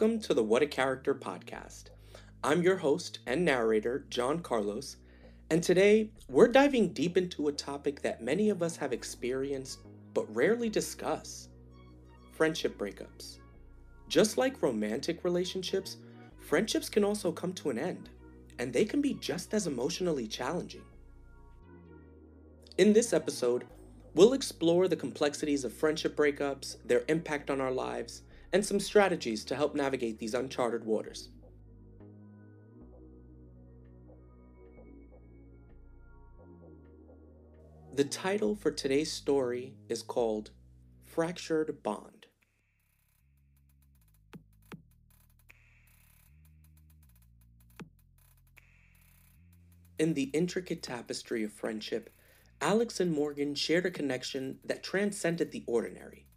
Welcome to the What a Character podcast. I'm your host and narrator, John Carlos, and today we're diving deep into a topic that many of us have experienced but rarely discuss friendship breakups. Just like romantic relationships, friendships can also come to an end, and they can be just as emotionally challenging. In this episode, we'll explore the complexities of friendship breakups, their impact on our lives, and some strategies to help navigate these uncharted waters. The title for today's story is called Fractured Bond. In the intricate tapestry of friendship, Alex and Morgan shared a connection that transcended the ordinary.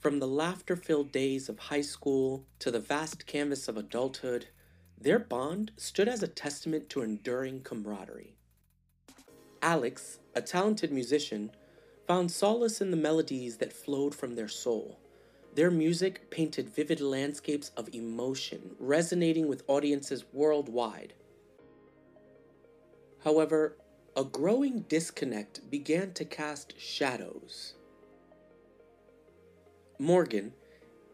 From the laughter filled days of high school to the vast canvas of adulthood, their bond stood as a testament to enduring camaraderie. Alex, a talented musician, found solace in the melodies that flowed from their soul. Their music painted vivid landscapes of emotion, resonating with audiences worldwide. However, a growing disconnect began to cast shadows. Morgan,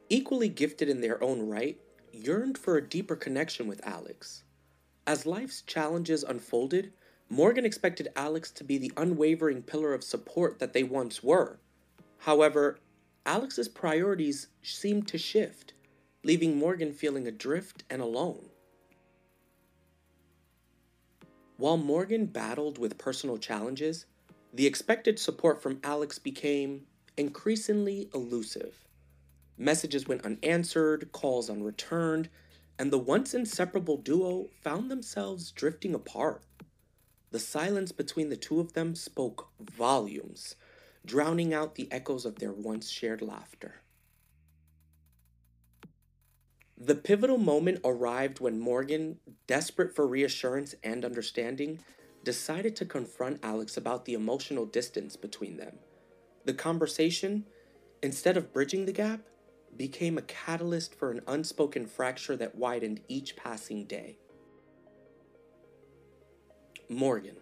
equally gifted in their own right, yearned for a deeper connection with Alex. As life's challenges unfolded, Morgan expected Alex to be the unwavering pillar of support that they once were. However, Alex's priorities seemed to shift, leaving Morgan feeling adrift and alone. While Morgan battled with personal challenges, the expected support from Alex became increasingly elusive. Messages went unanswered, calls unreturned, and the once inseparable duo found themselves drifting apart. The silence between the two of them spoke volumes, drowning out the echoes of their once shared laughter. The pivotal moment arrived when Morgan, desperate for reassurance and understanding, decided to confront Alex about the emotional distance between them. The conversation, instead of bridging the gap, became a catalyst for an unspoken fracture that widened each passing day. Morgan.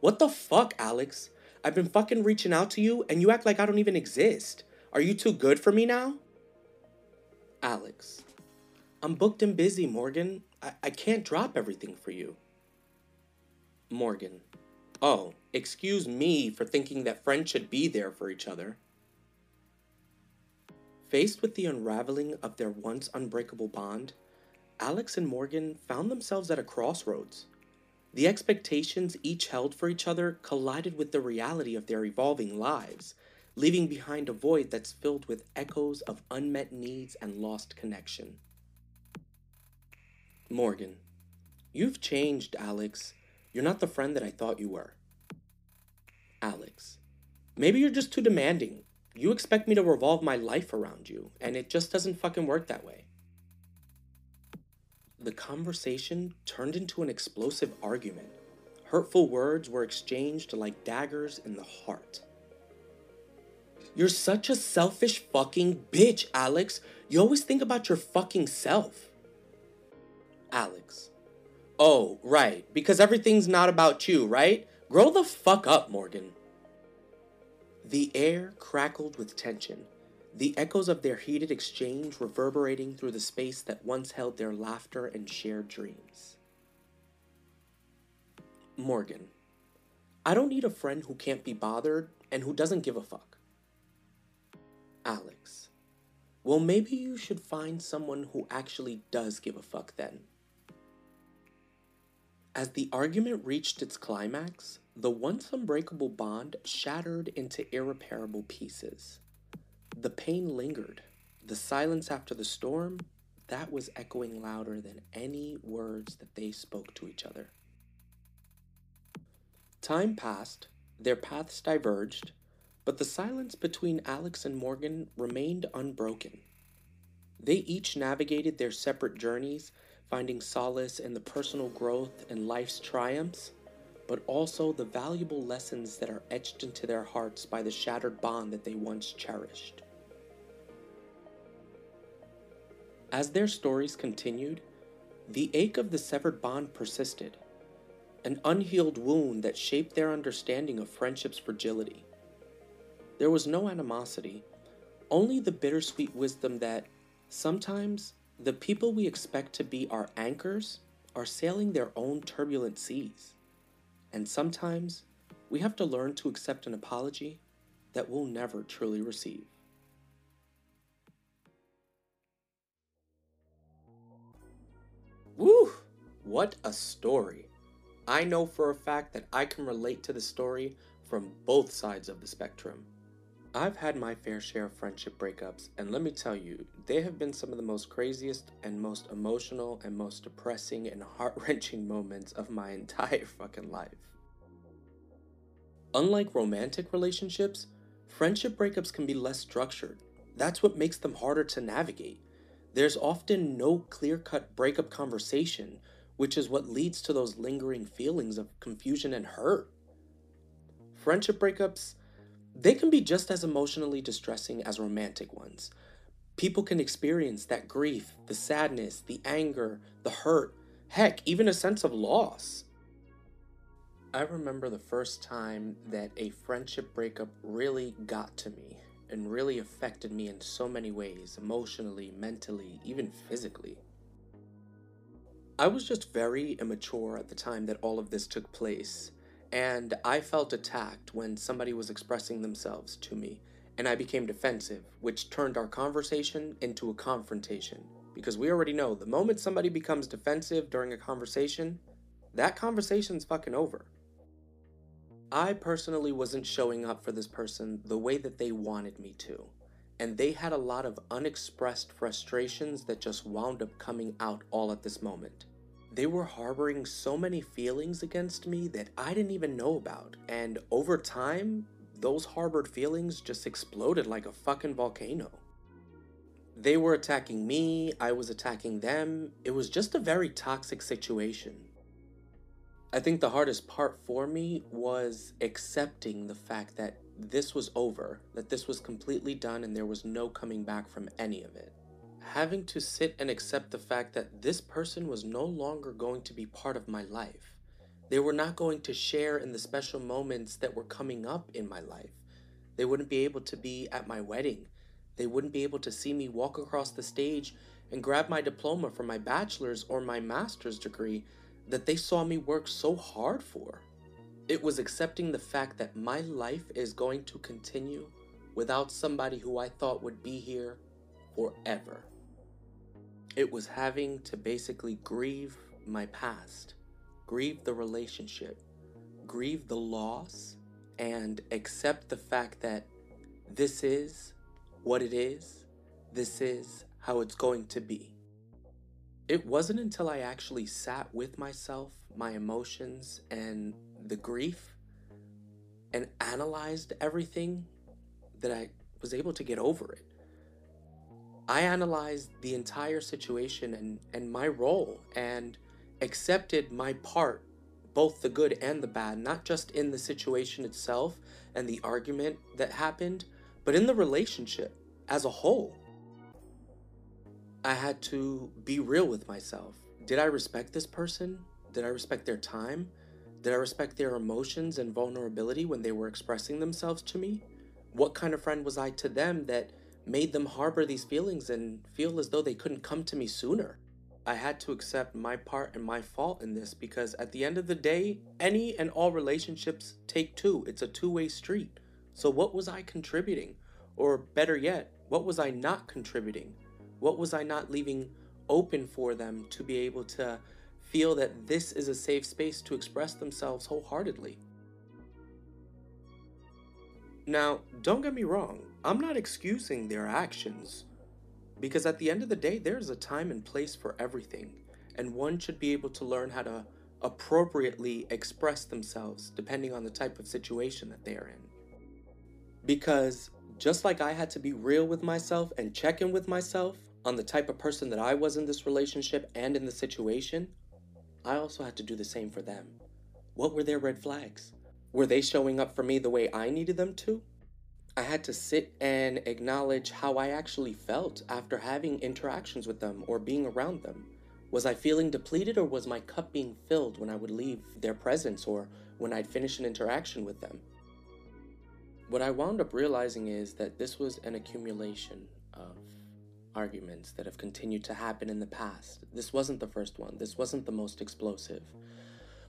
What the fuck, Alex? I've been fucking reaching out to you and you act like I don't even exist. Are you too good for me now? Alex. I'm booked and busy, Morgan. I, I can't drop everything for you. Morgan. Oh, excuse me for thinking that friends should be there for each other. Faced with the unraveling of their once unbreakable bond, Alex and Morgan found themselves at a crossroads. The expectations each held for each other collided with the reality of their evolving lives, leaving behind a void that's filled with echoes of unmet needs and lost connection. Morgan, you've changed, Alex. You're not the friend that I thought you were. Alex, maybe you're just too demanding. You expect me to revolve my life around you, and it just doesn't fucking work that way. The conversation turned into an explosive argument. Hurtful words were exchanged like daggers in the heart. You're such a selfish fucking bitch, Alex. You always think about your fucking self. Alex. Oh, right, because everything's not about you, right? Grow the fuck up, Morgan. The air crackled with tension, the echoes of their heated exchange reverberating through the space that once held their laughter and shared dreams. Morgan. I don't need a friend who can't be bothered and who doesn't give a fuck. Alex. Well, maybe you should find someone who actually does give a fuck then. As the argument reached its climax, the once unbreakable bond shattered into irreparable pieces. The pain lingered. The silence after the storm, that was echoing louder than any words that they spoke to each other. Time passed, their paths diverged, but the silence between Alex and Morgan remained unbroken. They each navigated their separate journeys finding solace in the personal growth and life's triumphs, but also the valuable lessons that are etched into their hearts by the shattered bond that they once cherished. As their stories continued, the ache of the severed bond persisted, an unhealed wound that shaped their understanding of friendship's fragility. There was no animosity, only the bittersweet wisdom that sometimes the people we expect to be our anchors are sailing their own turbulent seas. And sometimes we have to learn to accept an apology that we'll never truly receive. Woo! What a story. I know for a fact that I can relate to the story from both sides of the spectrum. I've had my fair share of friendship breakups, and let me tell you, they have been some of the most craziest and most emotional and most depressing and heart wrenching moments of my entire fucking life. Unlike romantic relationships, friendship breakups can be less structured. That's what makes them harder to navigate. There's often no clear cut breakup conversation, which is what leads to those lingering feelings of confusion and hurt. Friendship breakups they can be just as emotionally distressing as romantic ones. People can experience that grief, the sadness, the anger, the hurt, heck, even a sense of loss. I remember the first time that a friendship breakup really got to me and really affected me in so many ways emotionally, mentally, even physically. I was just very immature at the time that all of this took place, and I felt attacked when somebody was expressing themselves to me, and I became defensive, which turned our conversation into a confrontation. Because we already know the moment somebody becomes defensive during a conversation, that conversation's fucking over. I personally wasn't showing up for this person the way that they wanted me to, and they had a lot of unexpressed frustrations that just wound up coming out all at this moment. They were harboring so many feelings against me that I didn't even know about. And over time, those harbored feelings just exploded like a fucking volcano. They were attacking me, I was attacking them. It was just a very toxic situation. I think the hardest part for me was accepting the fact that this was over, that this was completely done, and there was no coming back from any of it having to sit and accept the fact that this person was no longer going to be part of my life. They were not going to share in the special moments that were coming up in my life. They wouldn't be able to be at my wedding. They wouldn't be able to see me walk across the stage and grab my diploma for my bachelor's or my master's degree that they saw me work so hard for. It was accepting the fact that my life is going to continue without somebody who I thought would be here forever. It was having to basically grieve my past, grieve the relationship, grieve the loss, and accept the fact that this is what it is, this is how it's going to be. It wasn't until I actually sat with myself, my emotions, and the grief, and analyzed everything that I was able to get over it. I analyzed the entire situation and, and my role and accepted my part, both the good and the bad, not just in the situation itself and the argument that happened, but in the relationship as a whole. I had to be real with myself. Did I respect this person? Did I respect their time? Did I respect their emotions and vulnerability when they were expressing themselves to me? What kind of friend was I to them that made them harbor these feelings and feel as though they couldn't come to me sooner. I had to accept my part and my fault in this because at the end of the day, any and all relationships take two. It's a two way street. So, what was I contributing? Or better yet, what was I not contributing? What was I not leaving open for them to be able to feel that this is a safe space to express themselves wholeheartedly? Now, don't get me wrong, I'm not excusing their actions. Because at the end of the day, there's a time and place for everything, and one should be able to learn how to appropriately express themselves depending on the type of situation that they are in. Because just like I had to be real with myself and check in with myself on the type of person that I was in this relationship and in the situation, I also had to do the same for them. What were their red flags? Were they showing up for me the way I needed them to? I had to sit and acknowledge how I actually felt after having interactions with them or being around them. Was I feeling depleted or was my cup being filled when I would leave their presence or when I'd finish an interaction with them? What I wound up realizing is that this was an accumulation of arguments that have continued to happen in the past. This wasn't the first one, this wasn't the most explosive.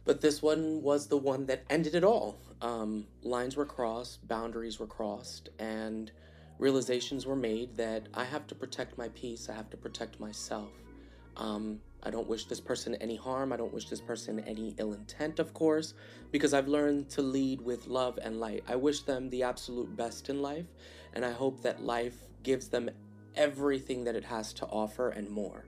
But this one was the one that ended it all. Um, lines were crossed, boundaries were crossed, and realizations were made that I have to protect my peace, I have to protect myself. Um, I don't wish this person any harm. I don't wish this person any ill intent, of course, because I've learned to lead with love and light. I wish them the absolute best in life, and I hope that life gives them everything that it has to offer and more.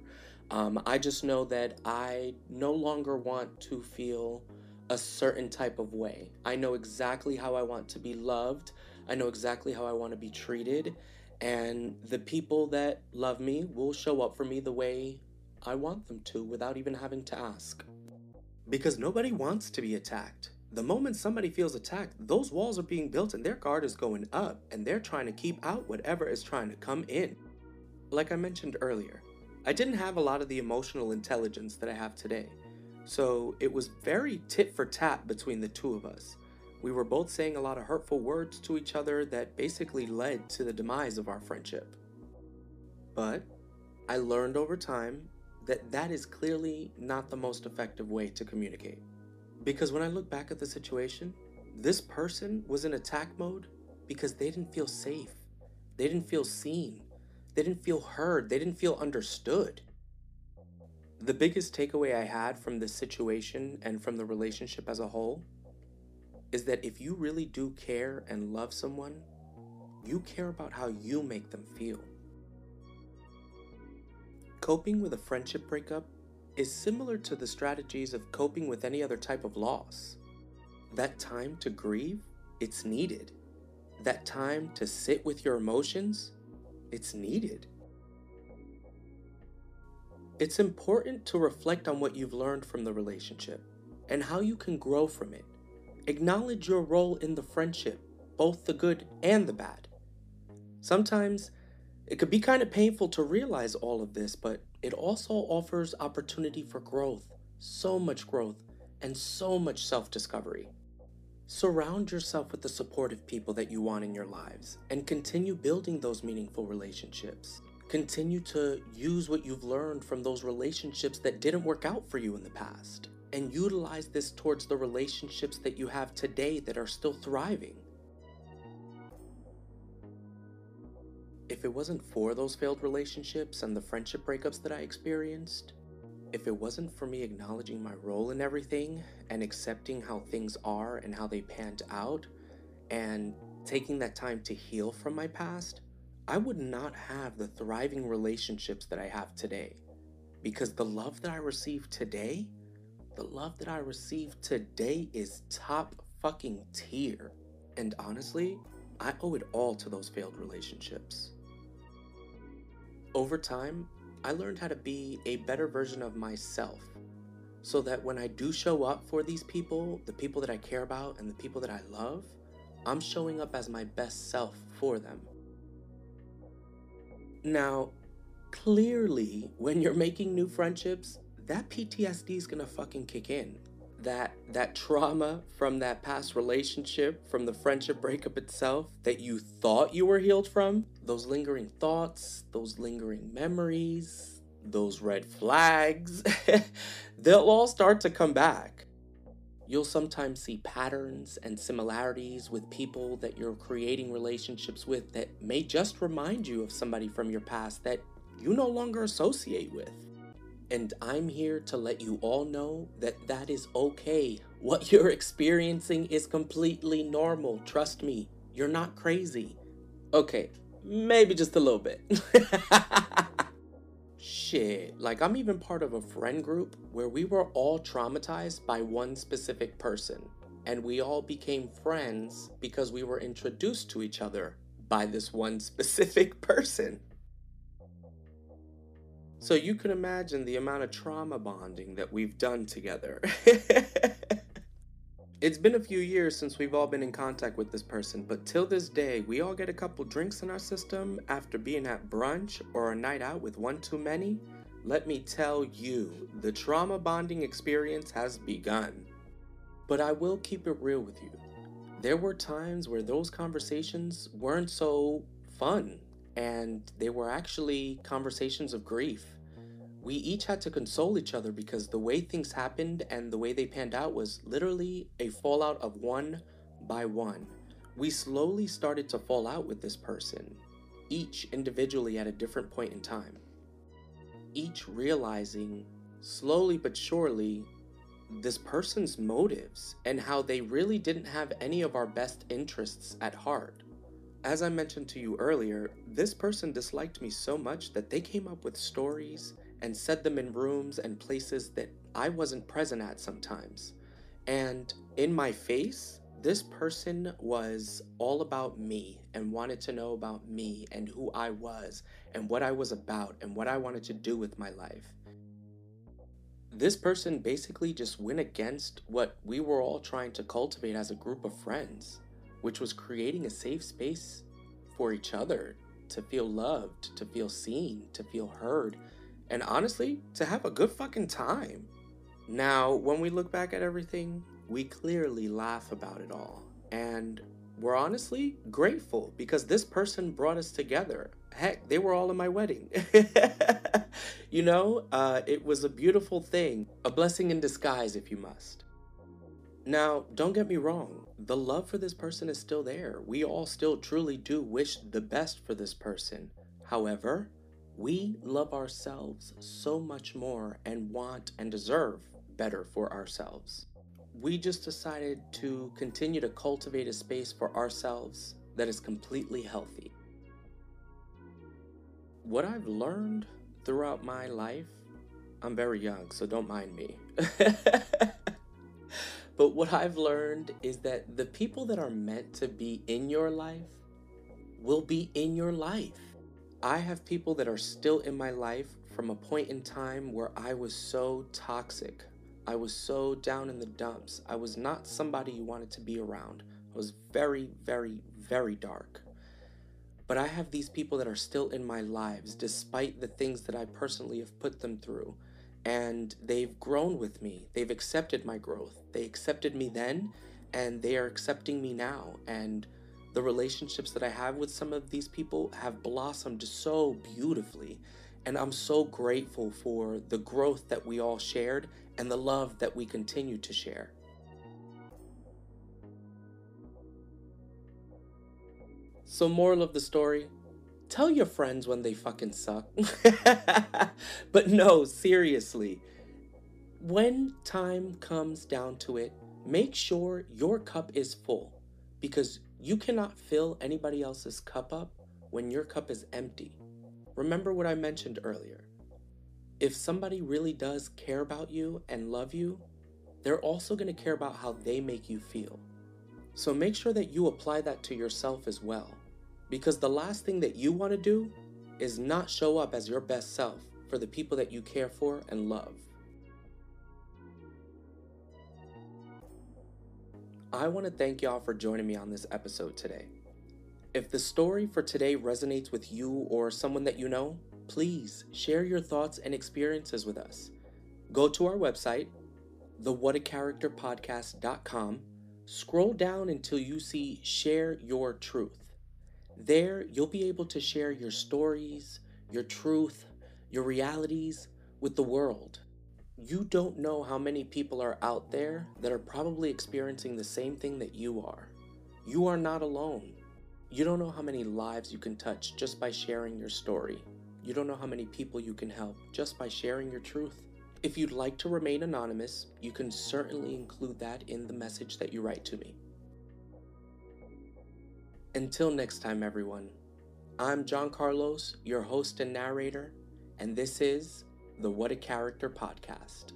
Um, I just know that I no longer want to feel a certain type of way. I know exactly how I want to be loved, I know exactly how I want to be treated, and the people that love me will show up for me the way I want them to without even having to ask. Because nobody wants to be attacked. The moment somebody feels attacked, those walls are being built and their guard is going up, and they're trying to keep out whatever is trying to come in. Like I mentioned earlier, I didn't have a lot of the emotional intelligence that I have today, so it was very tit for tat between the two of us. We were both saying a lot of hurtful words to each other that basically led to the demise of our friendship. But I learned over time that that is clearly not the most effective way to communicate. Because when I look back at the situation, this person was in attack mode because they didn't feel safe. They didn't feel seen. They didn't feel heard. They didn't feel understood. The biggest takeaway I had from this situation and from the relationship as a whole is that if you really do care and love someone, you care about how you make them feel. Coping with a friendship breakup is similar to the strategies of coping with any other type of loss. That time to grieve, it's needed. That time to sit with your emotions, it's needed. It's important to reflect on what you've learned from the relationship and how you can grow from it. Acknowledge your role in the friendship, both the good and the bad. Sometimes it could be kind of painful to realize all of this, but it also offers opportunity for growth, so much growth, and so much self discovery. Surround yourself with the supportive people that you want in your lives and continue building those meaningful relationships. Continue to use what you've learned from those relationships that didn't work out for you in the past and utilize this towards the relationships that you have today that are still thriving. If it wasn't for those failed relationships and the friendship breakups that I experienced, if it wasn't for me acknowledging my role in everything and accepting how things are and how they panned out, and taking that time to heal from my past, I would not have the thriving relationships that I have today. Because the love that I receive today, the love that I receive today is top fucking tier. And honestly, I owe it all to those failed relationships. Over time, I learned how to be a better version of myself so that when I do show up for these people, the people that I care about and the people that I love, I'm showing up as my best self for them. Now, clearly, when you're making new friendships, that PTSD is gonna fucking kick in that that trauma from that past relationship from the friendship breakup itself that you thought you were healed from those lingering thoughts those lingering memories those red flags they'll all start to come back you'll sometimes see patterns and similarities with people that you're creating relationships with that may just remind you of somebody from your past that you no longer associate with and I'm here to let you all know that that is okay. What you're experiencing is completely normal. Trust me, you're not crazy. Okay, maybe just a little bit. Shit, like I'm even part of a friend group where we were all traumatized by one specific person. And we all became friends because we were introduced to each other by this one specific person. So you can imagine the amount of trauma bonding that we've done together. it's been a few years since we've all been in contact with this person, but till this day, we all get a couple drinks in our system after being at brunch or a night out with one too many. Let me tell you, the trauma bonding experience has begun. But I will keep it real with you. There were times where those conversations weren't so fun, and they were actually conversations of grief we each had to console each other because the way things happened and the way they panned out was literally a fallout of one by one. We slowly started to fall out with this person, each individually at a different point in time. Each realizing, slowly but surely, this person's motives and how they really didn't have any of our best interests at heart. As I mentioned to you earlier, this person disliked me so much that they came up with stories and said them in rooms and places that I wasn't present at sometimes. And in my face, this person was all about me and wanted to know about me and who I was and what I was about and what I wanted to do with my life. This person basically just went against what we were all trying to cultivate as a group of friends, which was creating a safe space for each other to feel loved, to feel seen, to feel heard, and honestly, to have a good fucking time. Now, when we look back at everything, we clearly laugh about it all. And we're honestly grateful because this person brought us together. Heck, they were all in my wedding. you know, uh, it was a beautiful thing, a blessing in disguise, if you must. Now, don't get me wrong, the love for this person is still there. We all still truly do wish the best for this person. However, we love ourselves so much more and want and deserve better for ourselves. We just decided to continue to cultivate a space for ourselves that is completely healthy. What I've learned throughout my life, I'm very young, so don't mind me. but what I've learned is that the people that are meant to be in your life will be in your life. I have people that are still in my life from a point in time where I was so toxic. I was so down in the dumps. I was not somebody you wanted to be around. I was very, very, very dark. But I have these people that are still in my lives despite the things that I personally have put them through. And they've grown with me. They've accepted my growth. They accepted me then, and they are accepting me now. And the relationships that I have with some of these people have blossomed so beautifully. And I'm so grateful for the growth that we all shared and the love that we continue to share. So, moral of the story tell your friends when they fucking suck. but no, seriously, when time comes down to it, make sure your cup is full because you cannot fill anybody else's cup up when your cup is empty. Remember what I mentioned earlier. If somebody really does care about you and love you, they're also going to care about how they make you feel. So make sure that you apply that to yourself as well. Because the last thing that you want to do is not show up as your best self for the people that you care for and love. I want to thank y'all for joining me on this episode today. If the story for today resonates with you or someone that you know, please share your thoughts and experiences with us. Go to our website, thewhatacharacterpodcast.com, scroll down until you see Share Your Truth. There, you'll be able to share your stories, your truth, your realities with the world. You don't know how many people are out there that are probably experiencing the same thing that you are. You are not alone. You don't know how many lives you can touch just by sharing your story. You don't know how many people you can help just by sharing your truth. If you'd like to remain anonymous, you can certainly include that in the message that you write to me. Until next time, everyone, I'm John Carlos, your host and narrator, and this is the What a Character podcast.